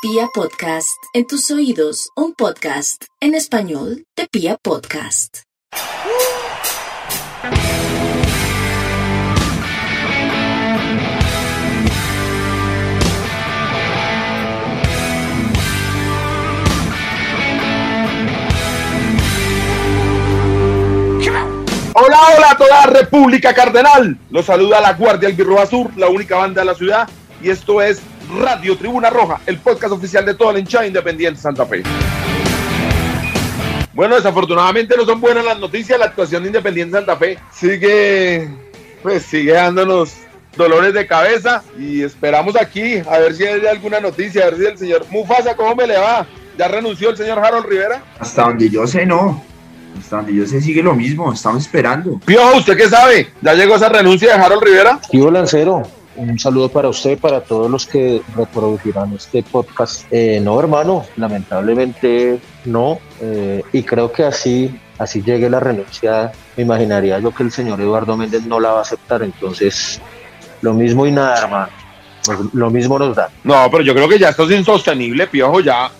Pia Podcast, en tus oídos, un podcast en español de Pia Podcast. Hola, hola a toda República Cardenal. Los saluda la Guardia Albirroja Sur, la única banda de la ciudad. Y esto es Radio Tribuna Roja, el podcast oficial de toda la hinchada independiente Santa Fe. Bueno, desafortunadamente no son buenas las noticias. La actuación de Independiente Santa Fe sigue, pues sigue dándonos dolores de cabeza y esperamos aquí a ver si hay alguna noticia, a ver si el señor Mufasa, ¿cómo me le va? ¿Ya renunció el señor Harold Rivera? Hasta donde yo sé, no. Hasta donde yo sé, sigue lo mismo. Estamos esperando. Piojo, ¿usted qué sabe? ¿Ya llegó esa renuncia de Harold Rivera? Tío Lancero, un saludo para usted, para todos los que reproducirán este podcast. Eh, no, hermano, lamentablemente no. eh, y creo que así, así llegue la renuncia, me imaginaría yo que el señor Eduardo Méndez no la va a aceptar. Entonces, lo mismo y nada, hermano. Lo mismo nos da. No, pero yo creo que ya esto es insostenible, Piojo, ya,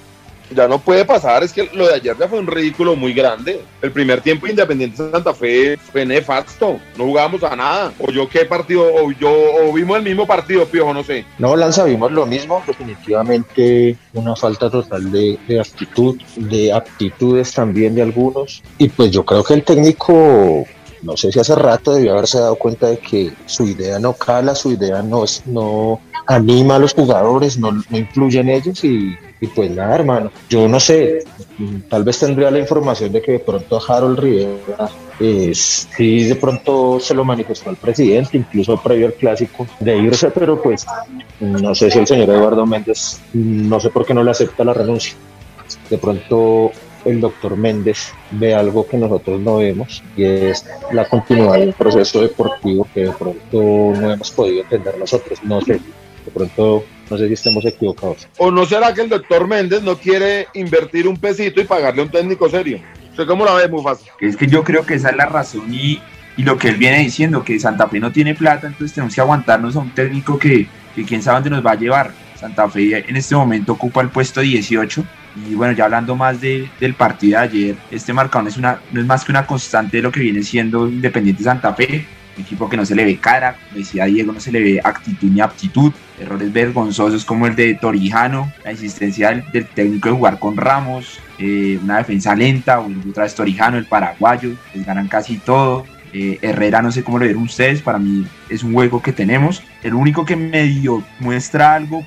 ya no puede pasar. Es que lo de ayer ya fue un ridículo muy grande. El primer tiempo Independiente de Santa Fe fue nefasto. No jugábamos a nada. O yo qué partido, o yo, o vimos el mismo partido, Piojo, no sé. No, Lanza, vimos lo mismo, definitivamente una falta total de, de actitud, de aptitudes también de algunos. Y pues yo creo que el técnico, no sé si hace rato debió haberse dado cuenta de que su idea no cala, su idea no, no anima a los jugadores, no, no influye en ellos y, y pues nada, hermano. Yo no sé, tal vez tendría la información de que de pronto Harold Rivera eh, sí de pronto se lo manifestó al presidente, incluso previo al clásico, de irse, pero pues no sé si el señor Eduardo Méndez, no sé por qué no le acepta la renuncia. De pronto el doctor Méndez ve algo que nosotros no vemos y es la continuidad del proceso deportivo que de pronto no hemos podido entender nosotros. No sé, de pronto no sé si estemos equivocados. ¿O no será que el doctor Méndez no quiere invertir un pesito y pagarle a un técnico serio? ¿Usted cómo la ve, Mufasa? Es que yo creo que esa es la razón y, y lo que él viene diciendo, que Santa Fe no tiene plata, entonces tenemos que aguantarnos a un técnico que, que quién sabe dónde nos va a llevar. Santa Fe en este momento ocupa el puesto 18 y bueno, ya hablando más de, del partido de ayer, este marcador no es, una, no es más que una constante de lo que viene siendo Independiente Santa Fe, un equipo que no se le ve cara, como decía Diego, no se le ve actitud ni aptitud, errores vergonzosos como el de Torijano, la insistencia del, del técnico de jugar con Ramos, eh, una defensa lenta, otra vez Torijano, el paraguayo, les ganan casi todo, eh, Herrera no sé cómo lo vieron ustedes, para mí es un juego que tenemos. El único que medio muestra algo,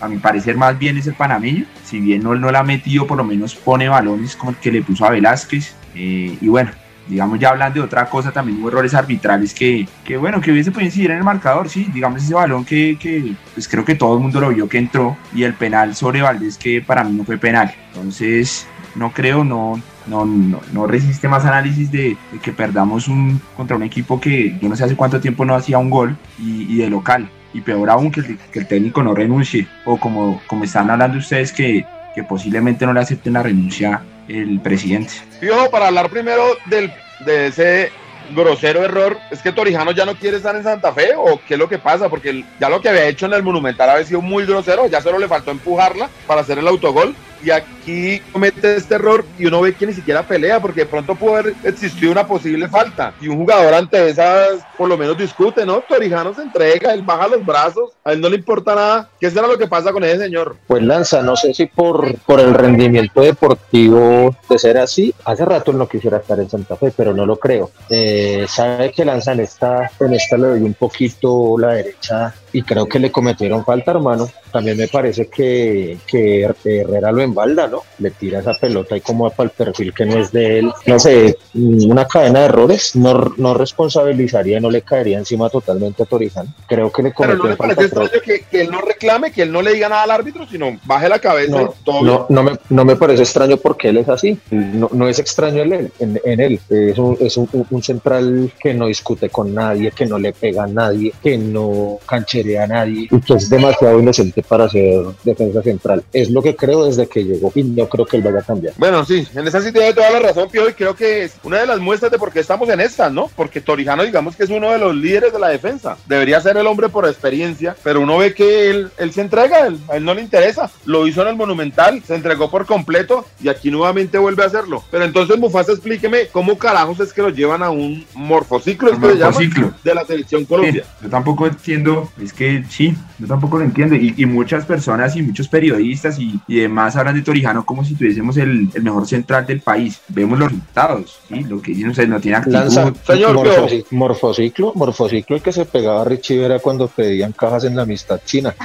a mi parecer más bien es el panameño. Si bien no, no la ha metido, por lo menos pone balones como el que le puso a Velázquez. Eh, y bueno, digamos ya hablando de otra cosa, también hubo errores arbitrales que, que bueno, que hubiese podido incidir en el marcador, sí, digamos ese balón que, que pues creo que todo el mundo lo vio que entró y el penal sobre Valdés que para mí no fue penal. Entonces, no creo, no, no, no, no resiste más análisis de, que perdamos un, contra un equipo que yo no sé hace cuánto tiempo no hacía un gol y, y de local. Y peor aún que el, que el, técnico no renuncie. O como, como están hablando ustedes que, que posiblemente no le acepten la renuncia el presidente. Fijo, para hablar primero del, de ese grosero error, es que Torijano ya no quiere estar en Santa Fe o qué es lo que pasa, porque ya lo que había hecho en el Monumental había sido muy grosero, ya solo le faltó empujarla para hacer el autogol y aquí comete este error y uno ve que ni siquiera pelea porque de pronto puede haber existido una posible falta y un jugador ante esas por lo menos discute, ¿no? Torijano se entrega, él baja los brazos, a él no le importa nada. ¿Qué será lo que pasa con ese señor? Pues Lanza, no sé si por, por el rendimiento deportivo de ser así, hace rato él no quisiera estar en Santa Fe, pero no lo creo. Eh, sabe que Lanza en esta, en esta le doy un poquito la derecha y creo que le cometieron falta, hermano. También me parece que, que Herrera lo embalda, ¿no? Le tira esa pelota y como para el perfil que no es de él. No sé, una cadena de errores. No, no responsabilizaría, no le caería encima totalmente a Torijano. Creo que le cometió Pero no me parece extraño que, que, él no reclame, que él no le diga nada al árbitro, sino baje la cabeza. No, todo no, no, me, no me parece extraño porque él es así. No, no es extraño en él. En, en él. Es, un, es un, un, central que no discute con nadie, que no le pega a nadie, que no cancherea a nadie y que es demasiado inocente para ser defensa central. Es lo que creo desde que que llegó y no creo que él vaya a cambiar. Bueno, sí, en esa sí tiene toda la razón, Pío, y creo que es una de las muestras de por qué estamos en esta, ¿no? Porque Torijano, digamos que es uno de los líderes de la defensa. Debería ser el hombre por experiencia, pero uno ve que él, él se entrega, él, a él no le interesa. Lo hizo en el Monumental, se entregó por completo y aquí nuevamente vuelve a hacerlo. Pero entonces, Mufasa, explíqueme cómo carajos es que lo llevan a un morfociclo. Morfociclo. de la selección Colombia. Sí, yo tampoco entiendo, es que sí, yo tampoco lo entiendo. Y, y muchas personas y muchos periodistas y, y demás hablan de Torijano como si tuviésemos el, el mejor central del país. Vemos los resultados, ¿sí? lo que dicen, no tiene actitud. Lanza, Señor, morfoci- morfociclo, morfociclo el que se pegaba a Richie Vera cuando pedían cajas en la amistad china.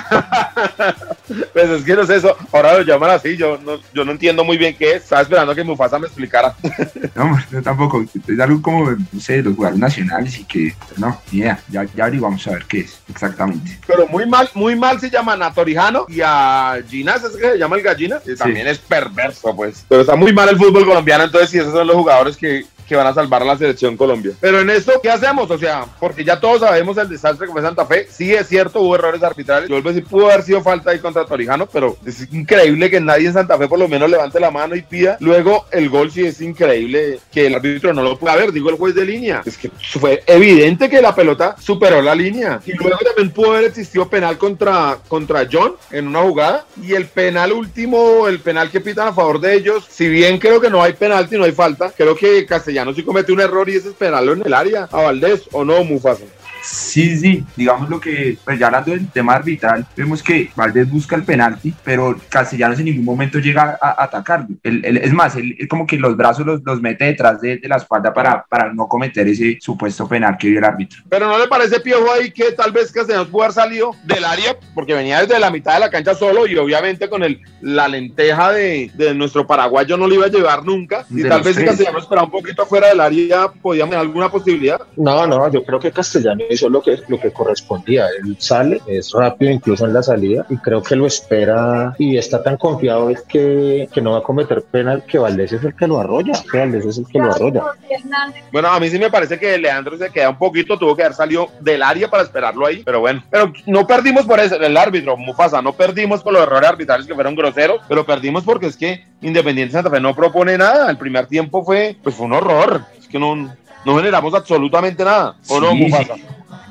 Pues es que no sé eso, ahora lo llaman así, yo no, yo no entiendo muy bien qué es. Estaba esperando que Mufasa me explicara. No, yo tampoco. Es algo como, no sé, los jugadores nacionales y que, no, ni idea. Ya, ya averiguamos a ver qué es exactamente. Pero muy mal, muy mal se llaman a Torijano y a Ginas, es que se llama el gallina, también es perverso, pues. Pero está muy mal el fútbol colombiano, entonces sí, esos son los jugadores que, que van a salvar a la selección Colombia. Pero en esto, ¿qué hacemos? O sea, porque ya todos sabemos el desastre que fue Santa Fe. Sí es cierto, hubo errores arbitrales. Yo vuelvo a decir, pudo haber sido falta ahí contra Torijano, pero es increíble que nadie en Santa Fe por lo menos levante la mano y pida. Luego, el gol sí es increíble que el árbitro no lo pueda ver, digo el juez de línea. Es que fue evidente que la pelota superó la línea. Y luego también pudo haber existido penal contra, contra John en una jugada. Y el penal último, el penal que pitan a favor de ellos, si bien creo que no hay penalti, no hay falta, creo que Castellano sí comete un error y es penal en el área a Valdés, ¿o no, Mufasa? Sí, sí, digamos lo que, pues ya hablando del tema arbitral, vemos que Valdés busca el penalti, pero Castellanos en ningún momento llega a, a atacarlo. Él- él- es más, él, él como que los brazos los, los mete detrás de, de la espalda para, para no cometer ese supuesto penal que vio el árbitro. Pero no le parece piojo ahí que tal vez Castellanos pudo haber salido del área porque venía desde la mitad de la cancha solo y obviamente con el, la lenteja de, de nuestro paraguayo no lo iba a llevar nunca. Y De tal vez si tres. Castellanos esperaba un poquito afuera del área, podíamos tener alguna posibilidad. No, no, yo creo que Castellano hizo lo que, lo que correspondía. Él sale, es rápido incluso en la salida y creo que lo espera y está tan confiado es que, que no va a cometer penal que Valdés es el que lo arrolla, que Valdés es el que lo arrolla. Bueno, a mí sí me parece que Leandro se queda un poquito, tuvo que haber salido del área para esperarlo ahí, pero bueno. Pero no perdimos por eso, el árbitro, Mufasa, no perdimos por los errores arbitrales que fueron groseros, pero perdimos porque es que Independiente Santa Fe no propone nada. El primer tiempo fue, pues fue un horror. Es que no, no generamos absolutamente nada. ¿O no, Sí, Mufasa?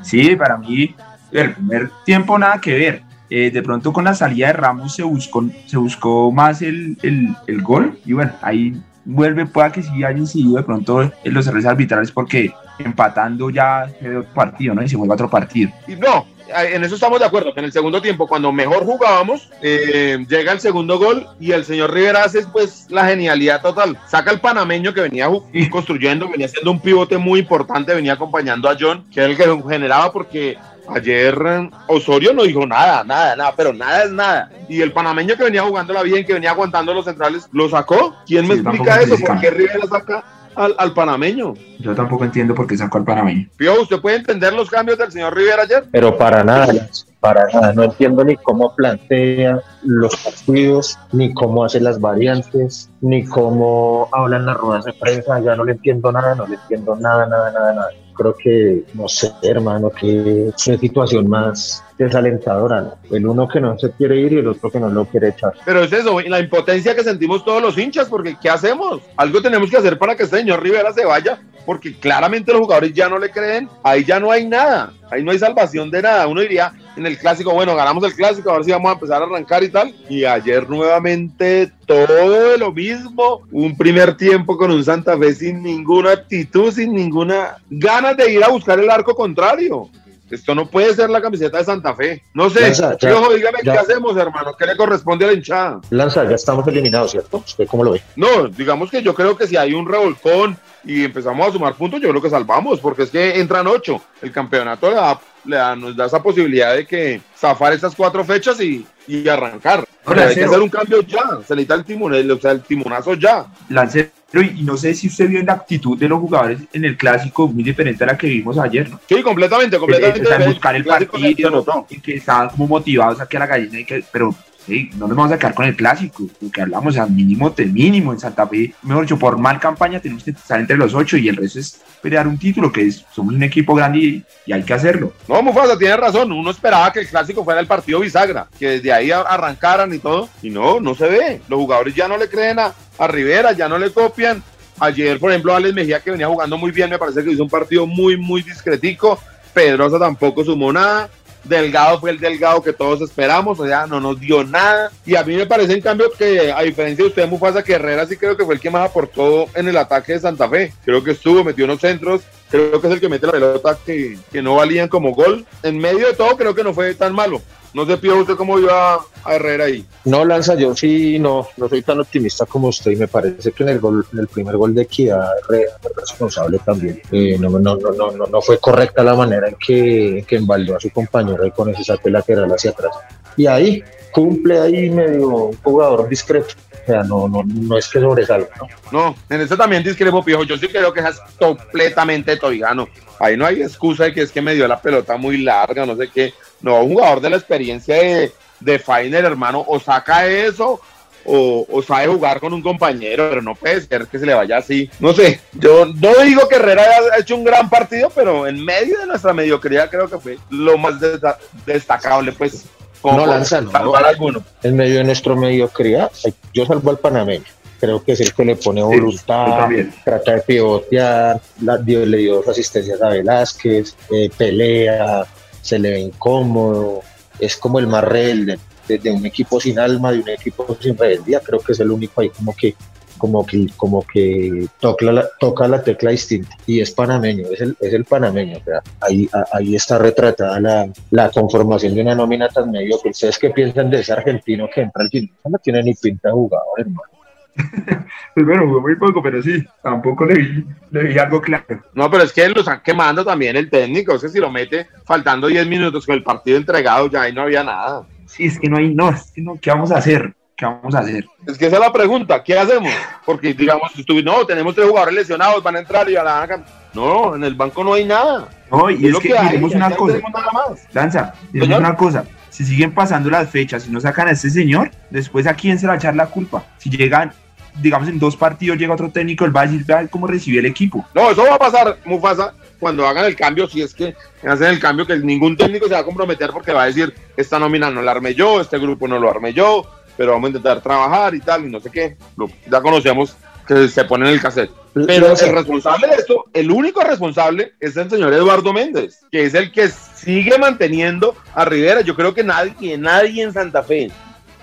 Sí, para mí, el primer tiempo nada que ver. Eh, de pronto con la salida de Ramos se buscó, se buscó más el, el- el gol y bueno, ahí vuelve, pueda que sí haya incidido de pronto en los errores arbitrales porque empatando ya se ve otro partido, ¿no? Y se vuelve otro partido. Y no, en eso estamos de acuerdo, que en el segundo tiempo, cuando mejor jugábamos, eh, llega el segundo gol y el señor Rivera hace pues la genialidad total. Saca el panameño que venía construyendo, venía siendo un pivote muy importante, venía acompañando a John, que era el que generaba porque ayer eh, Osorio no dijo nada, nada, nada, pero nada es nada. Y el panameño que venía jugándola bien, que venía aguantando los centrales, lo sacó. ¿Quién me Sí, explica eso? ¿Por qué Rivera saca al, al panameño? Yo tampoco entiendo por qué sacó al panameño. Pío, ¿usted puede entender los cambios del señor Rivera ayer? Pero para nada, para nada. No entiendo ni cómo plantea los partidos, ni cómo hace las variantes, ni cómo hablan las ruedas de prensa. Ya no le entiendo nada, no le entiendo nada, nada, nada, nada. Creo que, no sé, hermano, que una situación más desalentadora. El uno que no se quiere ir y el otro que no lo quiere echar. Pero es eso, la impotencia que sentimos todos los hinchas, porque ¿qué hacemos? Algo tenemos que hacer para que este señor Rivera se vaya, porque claramente los jugadores ya no le creen, ahí ya no hay nada, ahí no hay salvación de nada. Uno diría en el clásico, bueno, ganamos el clásico, a ver si vamos a empezar a arrancar y tal. Y ayer nuevamente todo lo mismo, un primer tiempo con un Santa Fe sin ninguna actitud, sin ninguna ganas de ir a buscar el arco contrario. Esto no puede ser la camiseta de Santa Fe. No sé, Lanza, ya, Piojo, dígame ya. qué hacemos, hermano, qué le corresponde a la hinchada. Lanza, ya estamos eliminados, ¿cierto? ¿Usted cómo lo ve? No, digamos que yo creo que si hay un revolcón y empezamos a sumar puntos, yo creo que salvamos, porque es que entran ocho. El campeonato le da- le da- nos da esa posibilidad de que zafar estas cuatro fechas y, y arrancar. Pero hay que hacer un cambio ya, se necesita el timón, o sea, el timonazo ya. Lancero, y, y no sé si usted vio la actitud de los jugadores en el clásico muy diferente a la que vimos ayer, ¿no? Sí, completamente, completamente. O sea, en buscar el se partido, notó. y que estaban como motivados a que la gallina, y que, pero Sí, no nos vamos a quedar con el clásico, lo que hablamos al mínimo de mínimo en Santa Fe, mejor dicho, por mal campaña tenemos que estar entre los ocho y el resto es pelear un título, que es, somos un equipo grande y, y hay que hacerlo. No, Mufasa, tiene razón, uno esperaba que el clásico fuera el partido bisagra, que desde ahí arrancaran y todo, y no, no se ve, los jugadores ya no le creen a, a Rivera, ya no le copian, Ayer, por ejemplo, Alex Mejía, que venía jugando muy bien, me parece que hizo un partido muy, muy discretico. Pedrosa tampoco sumó nada. Delgado fue el Delgado que todos esperamos, o sea, no nos dio nada. Y a mí me parece, en cambio, que a diferencia de usted, Mufasa, que Herrera sí creo que fue el que más aportó en el ataque de Santa Fe. Creo que estuvo, metió unos centros, creo que es el que mete la pelota que, que no valían como gol. En medio de todo, creo que no fue tan malo. No se pide usted cómo vio a, Herrera ahí. No, Lanza, yo sí no, no soy tan optimista como usted y me parece que en el gol, en el primer gol de Equidad Herrera fue responsable también. Eh, no, no, no, no, no, fue correcta la manera en que, que a su compañero con ese saque lateral hacia atrás. Y ahí cumple ahí medio un jugador discreto. O sea, no, no, no es que sobresalga. ¿no? en eso también discrepo, Pijo. Yo sí creo que es completamente toigano. Ahí no hay excusa de que es que me dio la pelota muy larga, no sé qué. No, un jugador de la experiencia de, de Fainer, hermano, o saca eso o, sabe jugar con un compañero, pero no puede ser que se le vaya así. No sé, yo no digo que Herrera haya hecho un gran partido, pero en medio de nuestra mediocridad creo que fue lo más destacable, pues. No lanza, no. Alguno. En medio de nuestra mediocridad, yo salvo al panameño. Creo que es el que le pone voluntad, trata de pivotear, le dio dos asistencias a Velázquez, eh, pelea, se le ve incómodo, es como el más rebelde de, un equipo sin alma, de un equipo sin rebeldía, creo que es el único ahí como que como que, como que toca, la, toca la tecla distinta y es panameño, es el, es el panameño, ahí, ahí está retratada la, la, conformación de una nómina tan medio que ustedes que piensan de ese argentino que entra al fin, no tiene ni pinta de jugador, hermano. pues bueno, jugó muy poco, pero sí, tampoco le vi, le vi algo claro. No, pero es que lo están quemando también el técnico, es que si lo mete faltando 10 minutos con el partido entregado, ya ahí no había nada. Sí, es que no hay, no, es que no, ¿qué vamos a hacer? ¿Qué vamos a hacer? Es que esa es la pregunta, ¿qué hacemos? Porque digamos, no, tenemos tres jugadores lesionados, van a entrar y a la No, en el banco no hay nada. No, y es, que, hay, una cosa. Lanza, una cosa si siguen pasando las fechas y no sacan a este señor, después a quién se va a echar la culpa. Si llegan digamos, en dos partidos llega otro técnico, él va a decir, vean cómo recibió el equipo. No, eso va a pasar, Mufasa, cuando hagan el cambio, si es que hacen el cambio, que ningún técnico se va a comprometer porque va a decir, esta nómina no la armé yo, este grupo no lo armé yo, pero vamos a intentar trabajar y tal, y no sé qué. ya conocemos que se pone en el cassette. Pero el responsable de esto, el único responsable es el señor Eduardo Méndez, que es el que sigue manteniendo a Rivera. Yo creo que nadie, nadie en Santa Fe,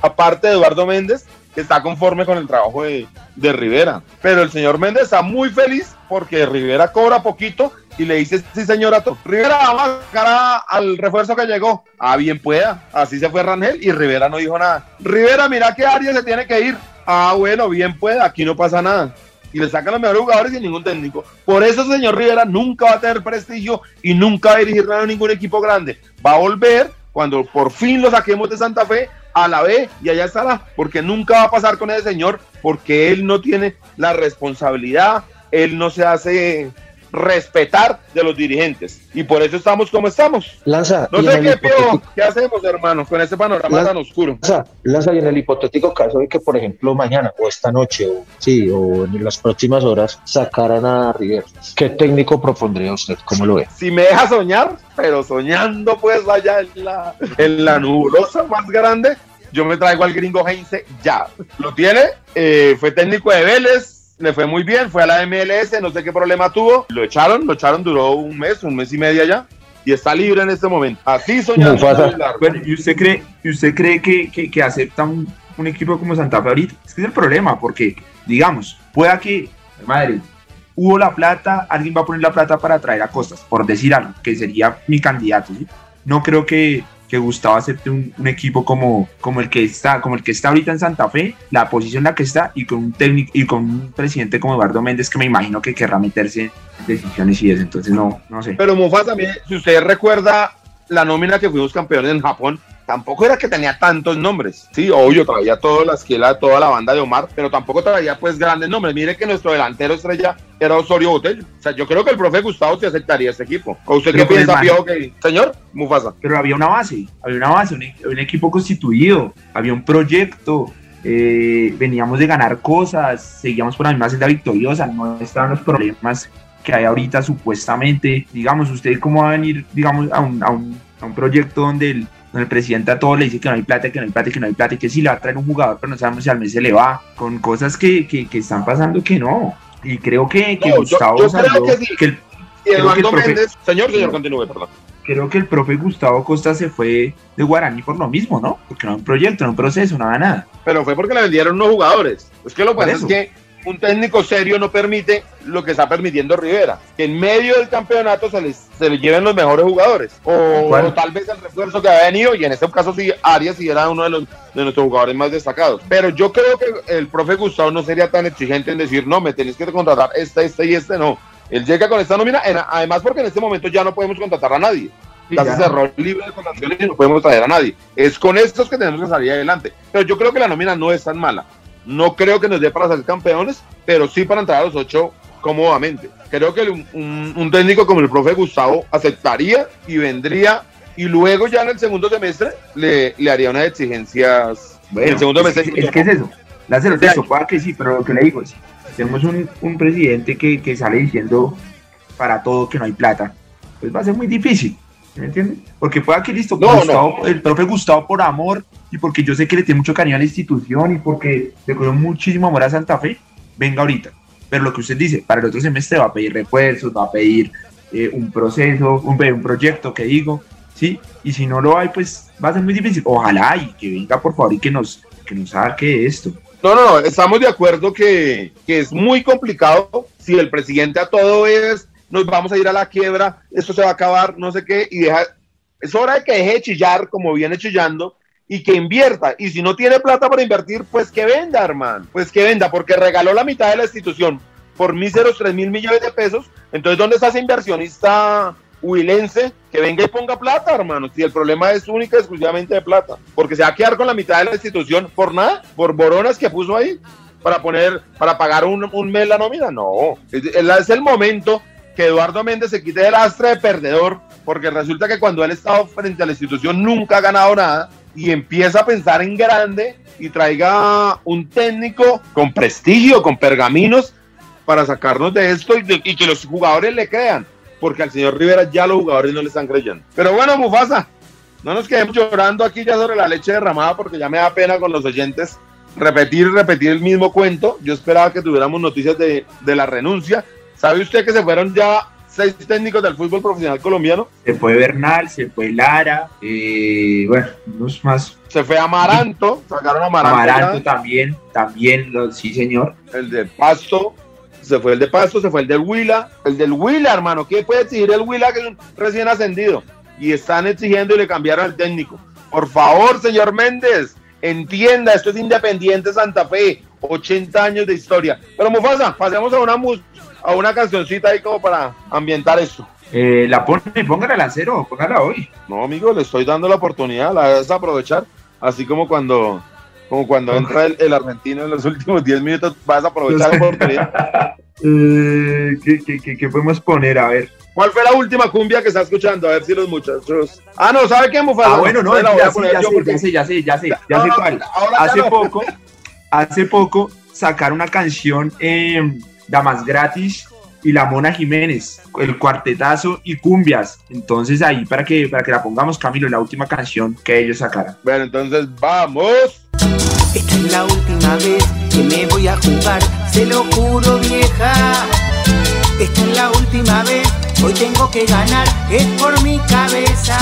aparte de Eduardo Méndez, está conforme con el trabajo de, Rivera. Pero el señor Méndez está muy feliz porque Rivera cobra poquito y le dice, sí señora, Rivera vamos a sacar al refuerzo que llegó. Ah, bien pueda. Así se fue Rangel y Rivera no dijo nada. Rivera, mira qué área se tiene que ir. Ah, bueno, bien pueda, aquí no pasa nada. Y le sacan los mejores jugadores y ningún técnico. Por eso, señor Rivera, nunca va a tener prestigio y nunca va a dirigir a ningún equipo grande. Va a volver cuando por fin lo saquemos de Santa Fe a la B y allá estará, porque nunca va a pasar con ese señor, porque él no tiene la responsabilidad, él no se hace respetar de los dirigentes. Y por eso estamos como estamos. Lanza, no sé qué, ¿qué hacemos, hermanos, con este panorama tan oscuro? Lanza, Lanza, y en el hipotético caso de que, por ejemplo, mañana o esta noche, o, sí, o en las próximas horas, sacaran a River, ¿qué técnico propondría usted? ¿Cómo lo ve? Si me deja soñar, pero soñando pues allá en la, en la nubulosa más grande, yo me traigo al gringo Heinze ya. Lo tiene, eh, fue técnico de Vélez, le fue muy bien, fue a la MLS, no sé qué problema tuvo, lo echaron, lo echaron, duró un mes, un mes y medio ya, y está libre en este momento. Así soñando. Bueno, ¿y usted cree, y usted cree que, que, acepta un, equipo como Santa Fe ahorita? Es que es el problema, porque, digamos, pueda que, madre, hubo la plata, alguien va a poner la plata para traer a Costas, por decir algo, que sería mi candidato, No creo que, que Gustavo acepte un, equipo como, como el que está, como el que está ahorita en Santa Fe, la posición en la que está, y con un técnico y con un presidente como Eduardo Méndez que me imagino que querrá meterse en decisiones y eso, entonces no, no sé. Pero Mufa también, si usted recuerda la nómina que fuimos campeones en Japón, tampoco era que tenía tantos nombres. Sí, obvio, traía toda la esquela, toda la banda de Omar, pero tampoco traía pues grandes nombres. Mire que nuestro delantero estrella era Osorio Botello. O sea, yo creo que el profe Gustavo se aceptaría este equipo. ¿O usted qué piensa, Pío? Que... Señor, Mufasa. Pero había una base, había una base, un, un equipo constituido, había un proyecto, eh, veníamos de ganar cosas, seguíamos por la misma senda victoriosa, no estaban los problemas que hay ahorita supuestamente. Digamos, usted cómo va a venir, digamos, a un, a un, a un proyecto donde el, donde el presidente a todo le dice que no hay plata, que no hay plata, que no hay plata, y que sí le va a traer un jugador, pero no sabemos si al mes se le va, con cosas que, que, que están pasando que no. Y creo que, que No, Gustavo yo salió- creo que sí. que el- Y Creo el profe- Méndez. Señor, señor, continúe, perdón. creo que el profe Gustavo Costa se fue de Guaraní por lo mismo, ¿no? Porque no hay un proyecto, no hay un proceso, nada, nada. Pero fue porque le vendieron unos jugadores. Es que lo que pasa es que un técnico serio no permite lo que está permitiendo Rivera, que en medio del campeonato se les, se les lleven los mejores jugadores. O, tal vez el refuerzo que había venido, y en este caso sí, Arias sí era uno de, los, de nuestros jugadores más destacados. Pero yo creo que el profe Gustavo no sería tan exigente en decir, no, me tenés que contratar este, este y este, no. Él llega con esta nómina, además porque en este momento ya no podemos contratar a nadie. Ya se cerró libre de contrataciones y no podemos traer a nadie. Es con estos que tenemos que salir adelante. Pero yo creo que la nómina no es tan mala. No creo que nos dé para ser campeones, pero sí para entrar a los ocho cómodamente. Creo que un, un- un técnico como el profe Gustavo aceptaría y vendría y luego ya en el segundo semestre le, le haría unas exigencias. en el segundo es, semestre. es- que es eso. Lázaro, que sí, pero lo que le digo es, tenemos un, un presidente que, que sale diciendo para todo que no hay plata, pues va a ser muy difícil, ¿sí ¿me entiende? Porque pueda que listo, No, Gustavo- el profe Gustavo por amor y porque yo sé que le tiene mucho cariño a la institución y porque le cogió muchísimo amor a Santa Fe, venga ahorita. Pero lo que usted dice, para el otro semestre va a pedir refuerzos, va a pedir eh, un proceso, un, un proyecto que digo, ¿sí? Y si no lo hay, pues va a ser muy difícil. Ojalá y que venga por favor y que nos, que nos saque esto. No, no, no, estamos de acuerdo que, que es muy complicado si el presidente a todo es, nos vamos a ir a la quiebra, esto se va a acabar, no sé qué, y deja, es hora de que deje de chillar como viene chillando y que invierta. Y si no tiene plata para invertir, pues que venda, hermano, pues que venda, porque regaló la mitad de la institución por míseros 3 mil millones de pesos. Entonces, ¿dónde está ese inversionista huilense que venga y ponga plata, hermano? Si el problema es única y exclusivamente de plata, porque se va a quedar con la mitad de la institución por nada, por boronas que puso ahí para poner, para pagar un, mes la nómina. No, es el momento que Eduardo Méndez se quite el astre de perdedor, porque resulta que cuando él estado frente a la institución nunca ha ganado nada y empieza a pensar en grande y traiga un técnico con prestigio, con pergaminos para sacarnos de esto y que los jugadores le crean, porque al señor Rivera ya los jugadores no le están creyendo. Pero bueno, Mufasa, no nos quedemos llorando aquí ya sobre la leche derramada, porque ya me da pena con los oyentes repetir y repetir el mismo cuento. Yo esperaba que tuviéramos noticias de, de la renuncia. ¿Sabe usted que se fueron ya seis técnicos del fútbol profesional colombiano? Se fue Bernal, se fue Lara, eh, bueno, unos más. Se fue Amaranto, sacaron a Amaranto, Amaranto ya, también, también, lo- sí señor. el de Pasto, se fue el de Pasto, se fue el del Huila, el del Huila, hermano, ¿qué puede exigir el Huila que es un recién ascendido? Y están exigiendo y le cambiaron al técnico. Por favor, señor Méndez, entienda, esto es Independiente Santa Fe, 80 años de historia. Pero Mufasa, pasemos a una mus- a una cancioncita ahí como para ambientar esto. Eh, la pone, póngala al acero, póngala hoy. No, amigo, le estoy dando la oportunidad, la debes aprovechar. Así como cuando, como cuando entra el, el argentino en los últimos 10 minutos, vas a aprovechar la oportunidad. Eh, ¿qué, qué, qué- qué podemos poner? A ver. ¿Cuál fue la última cumbia que está escuchando? A ver si los muchachos. Ah, no, ¿sabe qué, Mufasa? Ah, bueno, no, la voy a ya, sé, poner ya, yo sé, porque- ya sé, ya sé, ya sé, ya No, sé no, cuál. Hace no. poco, hace poco sacaron una canción eh, Damas Gratis y La Mona Jiménez, el cuartetazo y cumbias. Entonces ahí para que, para que la pongamos, Camilo, la última canción que ellos sacaron. Bueno, entonces vamos. Esta es la última vez que me voy a jugar, se lo juro vieja. Esta es la última vez, hoy tengo que ganar, es por mi cabeza.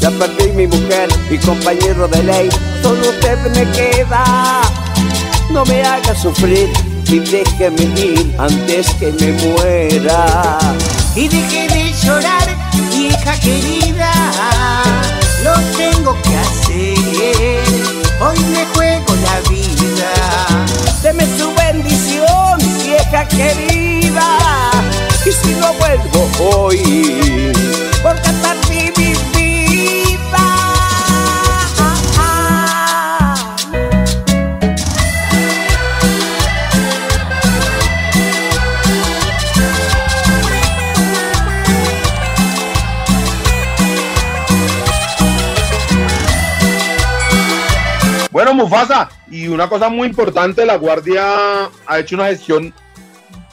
Ya perdí mi mujer, mi compañero de ley, solo usted me queda. No me haga sufrir y déjeme ir antes que me muera. Y deje de llorar, vieja querida, lo tengo que hacer, hoy me juego la vida. Deme su bendición, vieja querida. Mufasa, y una cosa muy importante, la Guardia ha hecho una gestión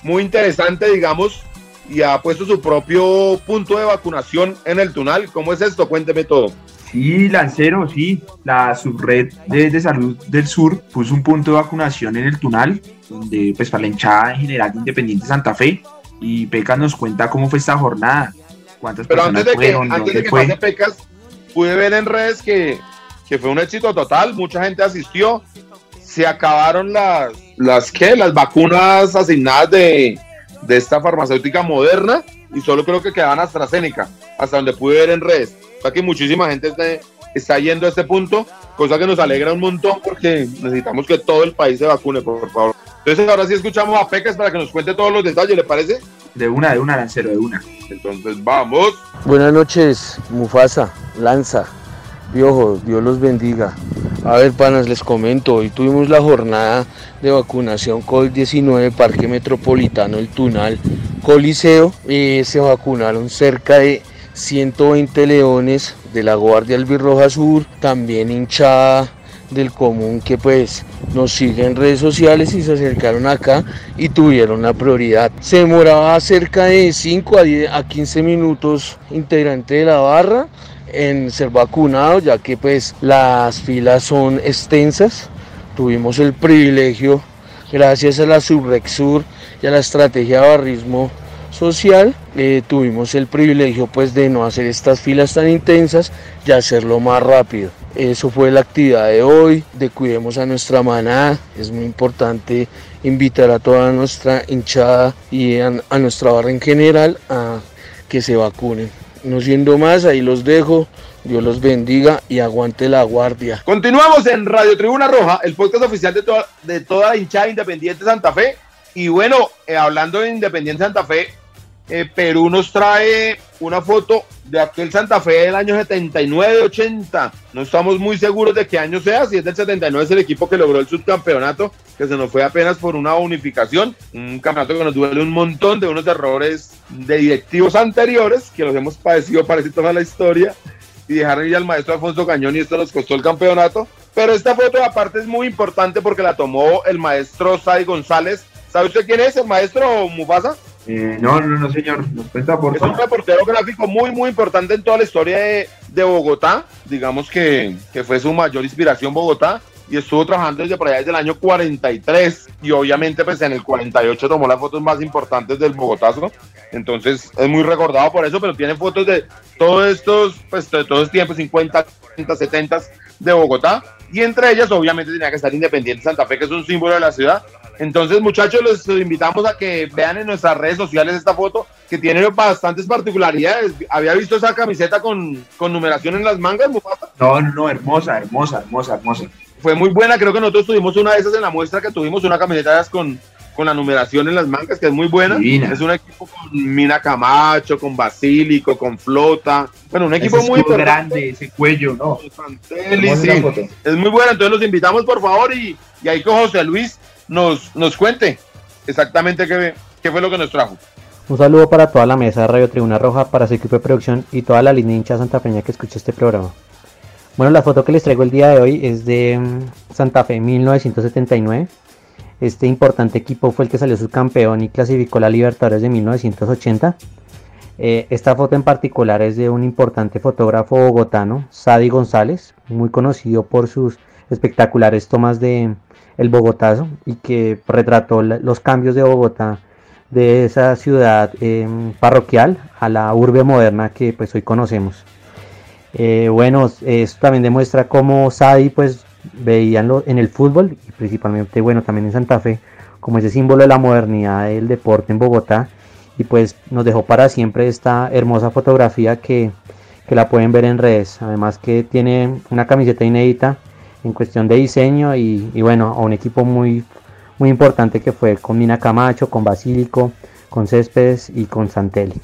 muy interesante, digamos, y ha puesto su propio punto de vacunación en el Tunal. ¿Cómo es esto? Cuénteme todo. Sí, Lancero, sí. La subred de, de, salud del sur puso un punto de vacunación en el Tunal, donde pues para la hinchada en general de Independiente Santa Fe. Y Pecas nos cuenta cómo fue esta jornada. ¿Cuántas Pero personas antes de que, pase Pecas, pude ver en redes que, que fue un éxito total. Mucha gente asistió. Se acabaron las, las, ¿qué? las vacunas asignadas de, de esta farmacéutica moderna y solo creo que quedaban AstraZeneca, hasta donde pude ver en redes. O sea que muchísima gente está, está yendo a este punto, cosa que nos alegra un montón porque necesitamos que todo el país se vacune, por favor. Entonces ahora sí escuchamos a Pecas para que nos cuente todos los detalles, ¿le parece? De una, de una, Lancero, de una. Entonces vamos. Buenas noches, Mufasa, Lanza, Dios los bendiga. A ver, panas, les comento, hoy tuvimos la jornada de vacunación COVID-19 Parque Metropolitano El Tunal Coliseo. Eh, se vacunaron cerca de 120 leones de la Guardia Albirroja Sur, también hinchada del común que pues nos sigue en redes sociales y se acercaron acá y tuvieron la prioridad. Se demoraba cerca de 5 a, 10 a 15 minutos integrante de la barra en ser vacunado ya que pues las filas son extensas. Tuvimos el privilegio gracias a la Subrexur y a la estrategia de barrismo social eh, tuvimos el privilegio pues de no hacer estas filas tan intensas y hacerlo más rápido. Eso fue la actividad de hoy, de cuidemos a nuestra manada. Es muy importante invitar a toda nuestra hinchada y a, a nuestra barra en general a que se vacunen. No siendo más, ahí los dejo. Dios los bendiga y aguante la guardia. Continuamos en Radio Tribuna Roja, el podcast oficial de toda, de toda la hinchada Independiente Santa Fe. Y bueno, eh, hablando de Independiente Santa Fe, eh, Perú nos trae una foto de aquel Santa Fe del año 79-80. No estamos muy seguros de qué año sea, si es del 79 es el equipo que logró el subcampeonato, que se nos fue apenas por una unificación, un campeonato que nos duele un montón de unos errores de directivos anteriores, que los hemos padecido parece toda la historia, y dejaron ir al maestro Alfonso Cañón y esto nos costó el campeonato. Pero esta foto aparte es muy importante porque la tomó el maestro Sai González. ¿Sabe usted quién es el maestro Mufasa? Eh, no, no, no, señor. Nos cuenta por Es un reportero gráfico muy, muy importante en toda la historia de, de Bogotá. Digamos que, que, fue su mayor inspiración Bogotá. Y estuvo trabajando desde por allá desde el año 43. Y obviamente, pues en el 48 tomó las fotos más importantes del Bogotazo. Entonces es muy recordado por eso, pero tiene fotos de todos estos, pues de todos los tiempos, 50, 60, 70 de Bogotá. Y entre ellas, obviamente, tenía que estar Independiente Santa Fe, que es un símbolo de la ciudad. Entonces, muchachos, les invitamos a que vean en nuestras redes sociales esta foto que tiene bastantes particularidades. ¿Había visto esa camiseta con, con numeración en las mangas, Mufasa? No, no, hermosa, hermosa, hermosa, hermosa. Fue muy buena, creo que nosotros tuvimos una de esas en la muestra que tuvimos, una camiseta con, con la numeración en las mangas, que es muy buena. Divina. Es un equipo con Mina Camacho, con Basílico, con Flota. Bueno, un equipo ese muy grande, ese cuello, ¿no? Santelli, sí. Es muy buena, entonces los invitamos por favor y, y ahí que José Luis nos, nos cuente exactamente qué, qué fue lo que nos trajo. Un saludo para toda la mesa de Radio Tribuna Roja, para su equipo de producción y toda la línea hincha santafeña que escucha este programa. Bueno, la foto que les traigo el día de hoy es de mm, Santa Fe 1979. Este importante equipo fue el que salió subcampeón y clasificó la Libertadores de 1980. Eh, esta foto en particular es de un importante fotógrafo bogotano, Sadi González, muy conocido por sus espectaculares tomas de el Bogotazo y que retrató los cambios de Bogotá de esa ciudad eh, parroquial a la urbe moderna que pues hoy conocemos. Eh, bueno, esto también demuestra cómo Sadi pues veían lo- en el fútbol y principalmente bueno también en Santa Fe como ese símbolo de la modernidad del deporte en Bogotá y pues nos dejó para siempre esta hermosa fotografía que, que la pueden ver en redes. Además que tiene una camiseta inédita en cuestión de diseño y, bueno, a un equipo muy, muy importante que fue con Mina Camacho, con Basílico, con Céspedes y con Santelli.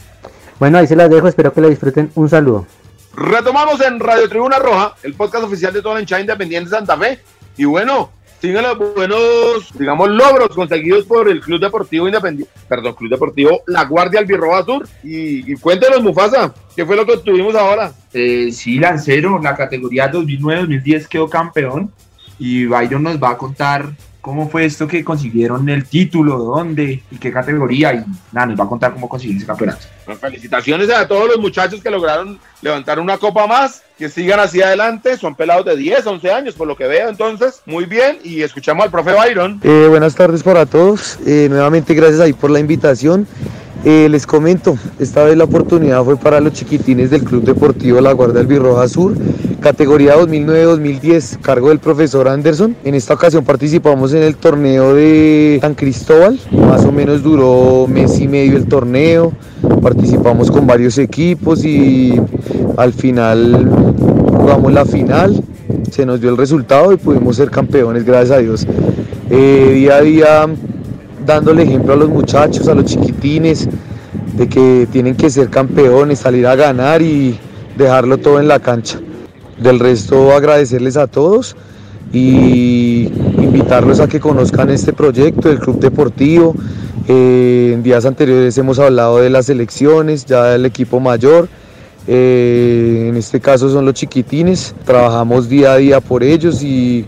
Bueno, ahí se las dejo, espero que lo disfruten. Un saludo. Retomamos en Radio Tribuna Roja, el podcast oficial de toda la hinchada independiente de Santa Fe. Y bueno, siguen los buenos, digamos, logros conseguidos por el Club Deportivo Independiente, perdón, Club Deportivo La Guardia Albirroba Sur. Y, cuéntenos, Mufasa, ¿qué fue lo que tuvimos ahora? Eh, sí, Lancero, la categoría 2009-2010 quedó campeón. y Byron nos va a contar cómo fue esto que consiguieron el título, dónde y qué categoría. Y nada, nos va a contar cómo consiguieron ese campeonato. Bueno, felicitaciones a todos los muchachos que lograron levantar una copa más, que sigan hacia adelante. Son pelados de 10, 11 años, por lo que veo. Entonces, muy bien. Y escuchamos al profe Byron. Eh, buenas tardes para todos. Eh, nuevamente, gracias ahí por la invitación. Eh, les comento, esta vez la oportunidad fue para los chiquitines del Club Deportivo La Guardia del Birroja Sur, categoría 2009-2010, cargo del profesor Anderson. En esta ocasión participamos en el torneo de San Cristóbal, más o menos duró mes y medio el torneo, participamos con varios equipos y al final jugamos la final, se nos dio el resultado y pudimos ser campeones, gracias a Dios. Eh, día a día dándole ejemplo a los muchachos, a los chiquitines, de que tienen que ser campeones, salir a ganar y dejarlo todo en la cancha. Del resto agradecerles a todos y invitarlos a que conozcan este proyecto del Club Deportivo. Eh, en días anteriores hemos hablado de las elecciones, ya del equipo mayor. Eh, en este caso son los chiquitines, trabajamos día a día por ellos y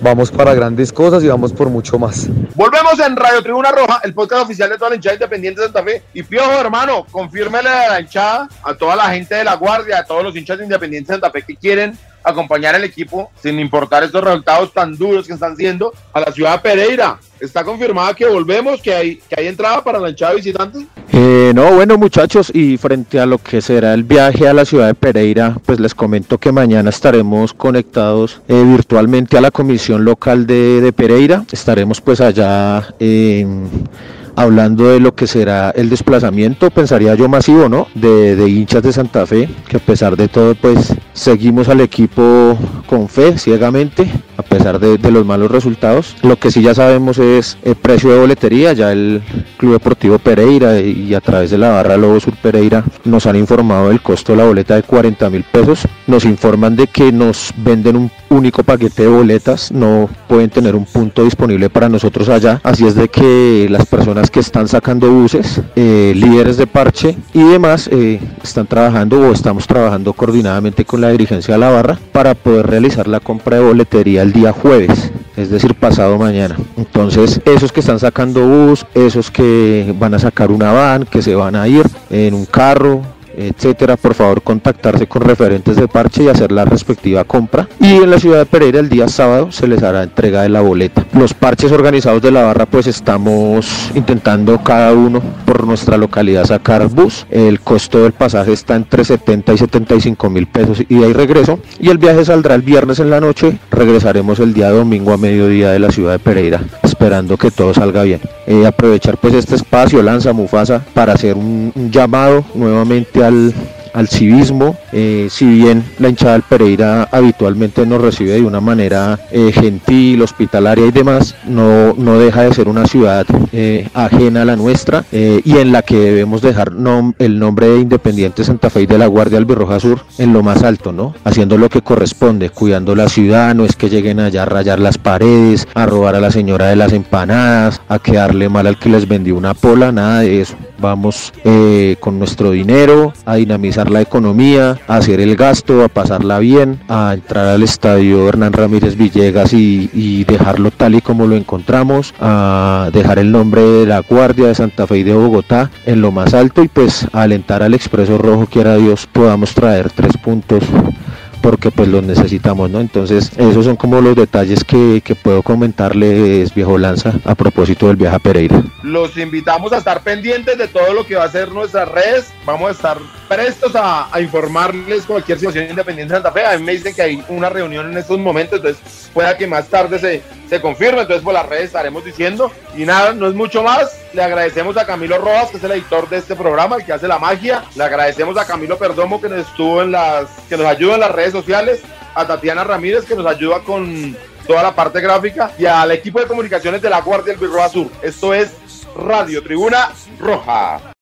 vamos para grandes cosas y vamos por mucho más. Volvemos en Radio Tribuna Roja, el podcast oficial de toda la hinchada independiente de Santa Fe. Y Piojo, hermano, confírmele a la hinchada, a toda la gente de la Guardia, a todos los hinchas de Independiente de Santa Fe que quieren acompañar al equipo, sin importar estos resultados tan duros que están siendo, a la ciudad de Pereira. ¿Está confirmada que volvemos, que hay, que hay entrada para la hinchada visitante? Eh, no, bueno muchachos, y frente a lo que será el viaje a la ciudad de Pereira, pues les comento que mañana estaremos conectados eh, virtualmente a la comisión local de, de Pereira. Estaremos pues allá en hablando de lo que será el desplazamiento, pensaría yo masivo, ¿no? De, de, hinchas de Santa Fe, que a pesar de todo, pues seguimos al equipo con fe, ciegamente, pesar de, de los malos resultados. Lo que sí ya sabemos es el precio de boletería, ya el Club Deportivo Pereira y a través de la barra Lobo Sur Pereira nos han informado del costo de la boleta de 40 mil pesos. Nos informan de que nos venden un único paquete de boletas, no pueden tener un punto disponible para nosotros allá. Así es de que las personas que están sacando buses, eh, líderes de parche y demás eh, están trabajando o estamos trabajando coordinadamente con la dirigencia de la barra para poder realizar la compra de boletería el día jueves, es decir, pasado mañana. Entonces, esos que están sacando bus, esos que van a sacar una van, que se van a ir en un carro, etcétera, por favor contactarse con referentes de parche y hacer la respectiva compra. Y en la ciudad de Pereira el día sábado se les hará entrega de la boleta. Los parches organizados de la barra pues estamos intentando cada uno por nuestra localidad sacar bus. El costo del pasaje está entre 70 y 75 mil pesos y ahí regreso. Y el viaje saldrá el viernes en la noche. Regresaremos el día domingo a mediodía de la ciudad de Pereira esperando que todo salga bien. Eh, aprovechar pues este espacio, Lanza Mufasa, para hacer un, un llamado nuevamente al, al civismo, eh, si bien la hinchada del Pereira habitualmente nos recibe de una manera eh, gentil, hospitalaria y demás, no, no deja de ser una ciudad eh, ajena a la nuestra y en la que debemos dejar el nombre de Independiente Santa Fe y de la Guardia Albirroja Sur en lo más alto, ¿no? Haciendo lo que corresponde, cuidando la ciudad, no es que lleguen allá a rayar las paredes, a robar a la señora de las empanadas, a quedarle mal al que les vendió una pola, nada de eso. Vamos con nuestro dinero a dinamizar la economía, a hacer el gasto, a pasarla bien, a entrar al estadio Hernán Ramírez Villegas y, y, dejarlo tal y como lo encontramos, a dejar el nombre de la Guardia de Santa Fe y de Bogotá en lo más alto y pues alentar al Expreso Rojo, quiera Dios, podamos traer tres puntos porque pues los necesitamos, ¿no? Entonces esos son como los detalles que, que puedo comentarles, viejo Lanza, a propósito del viaje a Pereira. Los invitamos a estar pendientes de todo lo que va a ser nuestras redes, vamos a estar prestos a, a informarles cualquier situación independiente de Santa Fe, a mí me dicen que hay una reunión en estos momentos, entonces pueda que más tarde se, se confirme, entonces por las redes estaremos diciendo, y nada, no es mucho más, le agradecemos a Camilo Rojas, que es el editor de este programa, el que hace la magia, le agradecemos a Camilo Perdomo, que nos estuvo en las, que nos ayuda en las redes sociales, a Tatiana Ramírez que nos ayuda con toda la parte gráfica. Y al equipo de comunicaciones de la Guardia del Birro Azul. Esto es Radio Tribuna Roja.